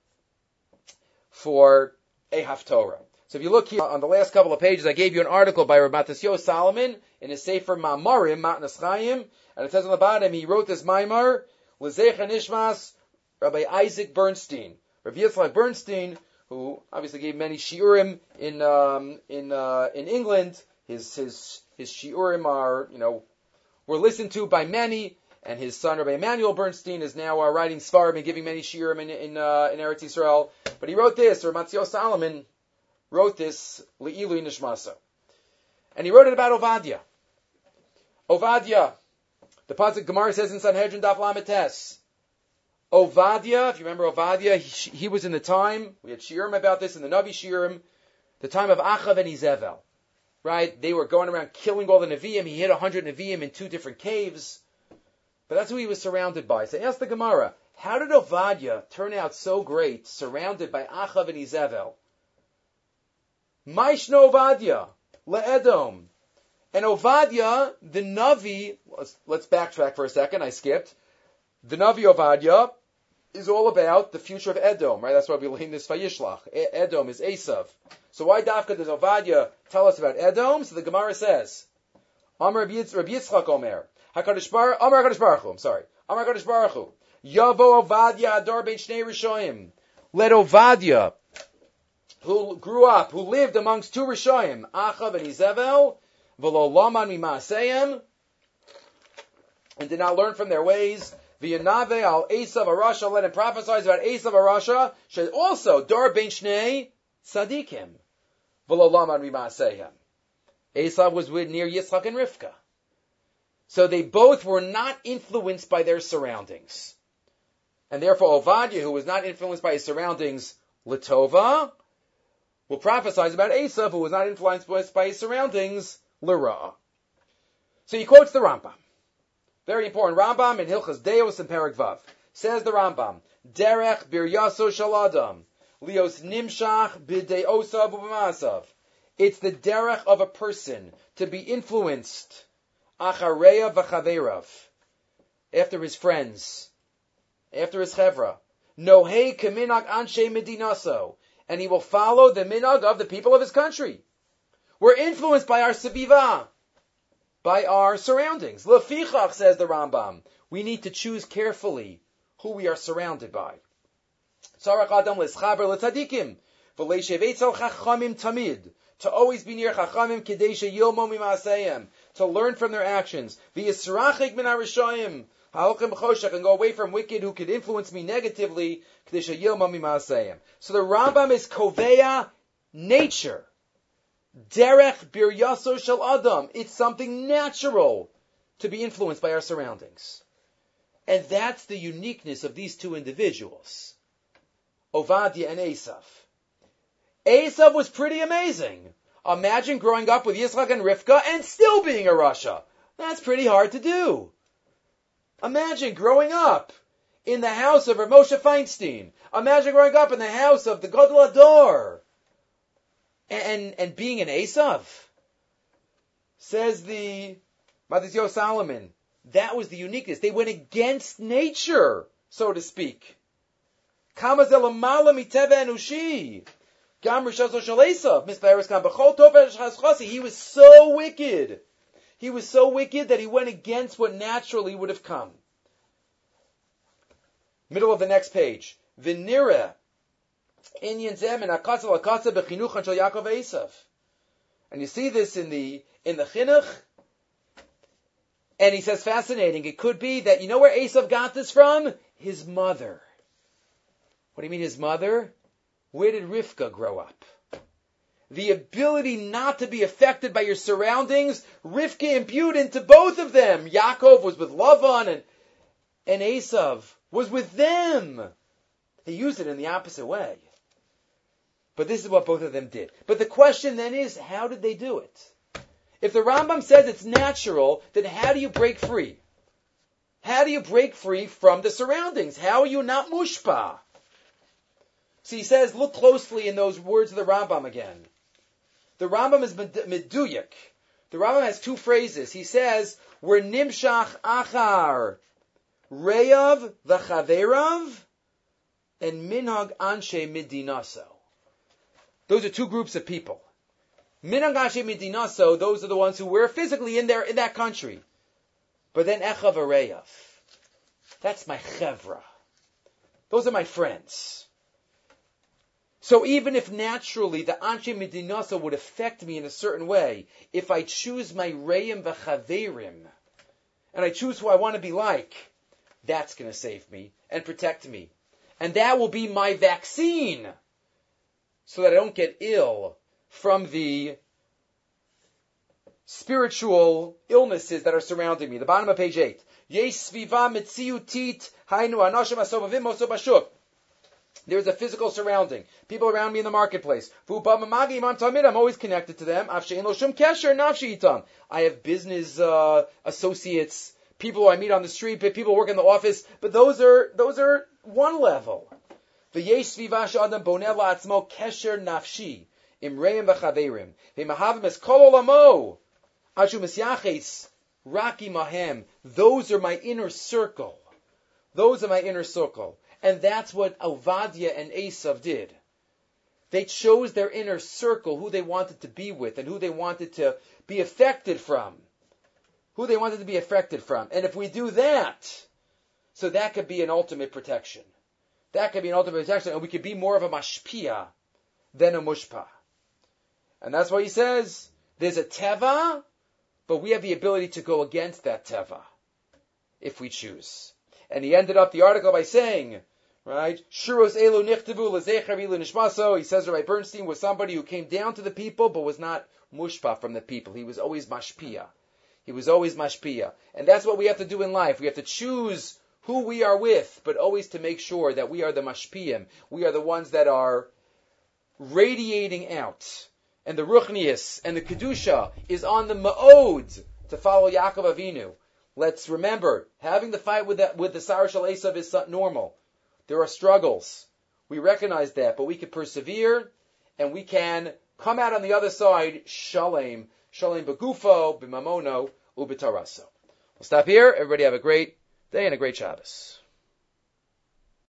for a Haftorah. So if you look here on the last couple of pages, I gave you an article by Rabbi Salomon in his Sefer Ma'amarim, Matnas Chaim, and it says on the bottom, he wrote this Maimar, L'zecha Nishmas, Rabbi Isaac Bernstein. Rabbi Yitzchak Bernstein, who obviously gave many shiurim in um, in uh, in England, his his his shiurim are you know were listened to by many, and his son Rabbi Emmanuel Bernstein is now uh, writing svarim and giving many shiurim in in, uh, in Eretz Yisrael. But he wrote this, or Matisyahu Salomon wrote this Le'ilu Nishmasa, and he wrote it about Ovadia. Ovadia, the pasuk Gemara says in Sanhedrin Daf Lamites. Ovadia, if you remember Ovadia, he, he, was in the time, we had Shiurim about this in the Navi Shiurim, the time of Achav and Izevel. Right? They were going around killing all the Nevi'im. He hit a hundred Nevi'im in two different caves. But that's who he was surrounded by. So ask the Gemara, how did Ovadia turn out so great, surrounded by Achav and Izevel? Maishno Ovadia, Le'edom. And Ovadia, the Navi, let's, let's backtrack for a second, I skipped. The Navi Ovadia is all about the future of Edom, right? That's why we learn this Vayishlach. Edom is Esav. So why Dafka does Ovadia tell us about Edom? So the Gemara says, Amar Rabbi Yitzchak Omer, HaKadosh Baruch, Amar HaKadosh Baruch Hu, I'm sorry, Amar HaKadosh Baruch Hu, Yavo Ovadia Ador Ben Shnei Rishoyim. Let Ovadia, who grew up, who lived amongst two Rishoyim, Achav and Izevel, V'lo Laman Mimaseyim, and did not learn from their ways, V'yanave al Esav Arasha, let him prophesy about Esav Arasha, should also, Dor Ben Shnei Sadikim. V'lolaman Rimasehim. Esav was with near Yitzchak and Rivka. So they both were not influenced by their surroundings. And therefore Ovadia, who was not influenced by his surroundings, Latova, will prophesy about Esav, who was not influenced by his surroundings, Lira. So he quotes the Rambam. Very important. Rambam in Hilchas Deos and Perak Vav. Says the Rambam, Derech bir yaso shaladam, lios nimshach b'deosav u'b'masav. It's the derech of a person to be influenced, achareya v'chaverav, after his friends, after his chevra. Nohei keminak anshe medinaso, and he will follow the minag of the people of his country. We're influenced by our seviva by our surroundings. Lefichach, says the Rambam, we need to choose carefully who we are surrounded by. To always be near chachamim kedesha yilmo mimaseyim. To learn from their actions. V'yisrachik min harishayim. Ha'okim choshech and go away from wicked who could influence me negatively. Kedesha yilmo mimaseyim. So the Rambam is koveya nature. Derech bir yaso shel adam. It's something natural to be influenced by our surroundings. And that's the uniqueness of these two individuals. Ovadia and Esav. Esav was pretty amazing. Imagine growing up with Yitzchak and Rivka and still being a Russia. That's pretty hard to do. Imagine growing up in the house of Moshe Feinstein. Imagine growing up in the house of the Gadol Ador and, and being an Esav. Says the Matthew Salomon, that was the uniqueness. They went against nature, so to speak. He was so wicked. He was so wicked that he went against what naturally would have come. Middle of the next page. Venira and you see this in the in the chinuch, and he says fascinating. It could be that you know where Esav got this from? His mother. What do you mean his mother? Where did Rivka grow up? The ability not to be affected by your surroundings, Rivka imbued into both of them. Yaakov was with Lavan and, and Esav was with them. He used it in the opposite way. But this is what both of them did. But the question then is, how did they do it? If the Rambam says it's natural, then how do you break free? How do you break free from the surroundings? How are you not mushpa? So he says, look closely in those words of the Rambam again. The Rambam is meduyik. The Rambam has two phrases. He says, we're nimshach achar. Reyav v'chaverav, and minhag anshe midinaso. Those are two groups of people. Minangashi midinaso, those are the ones who were physically in there in that country. But then echav Reyav. That's my chevra. Those are my friends. So even if naturally the Anshe Medinasa would affect me in a certain way, if I choose my Reim v'chaverim, and I choose who I want to be like, that's going to save me and protect me. And that will be my vaccine so that I don't get ill from the spiritual illnesses that are surrounding me. The bottom of page 8. There's a physical surrounding. People around me in the marketplace. I'm always connected to them. I have business uh, associates, people I meet on the street, people who work in the office, but those are those are one level. Those are my inner circle. Those are my inner circle. And that's what Ovadia and Esav did. They chose their inner circle, who they wanted to be with and who they wanted to be affected from. Who they wanted to be affected from. And if we do that, so that could be an ultimate protection. That could be an ultimate protection, and we could be more of a mashpia than a mushpa. And that's why he says, there's a teva, but we have the ability to go against that teva, if we choose. And he ended up the article by saying, Right? Shuros elu nichtavu lezecher nishmaso. He says Rabbi Bernstein was somebody who came down to the people, but was not mushpa from the people. He was always mashpia. He was always mashpia. And that's what we have to do in life. We have to choose who we are with, but always to make sure that we are the mashpiyim. We are the ones that are radiating out. And the ruchnius and the kedusha is on the ma'od to follow Yaakov Avinu. Let's remember, having the fight with the, with the Sarah Esav is normal. There are struggles. We recognize that, but we can persevere and we can come out on the other side, shalem, shalem begufo, bimamono, ubitaraso. We'll stop here. Everybody have a great day and a great Shabbos.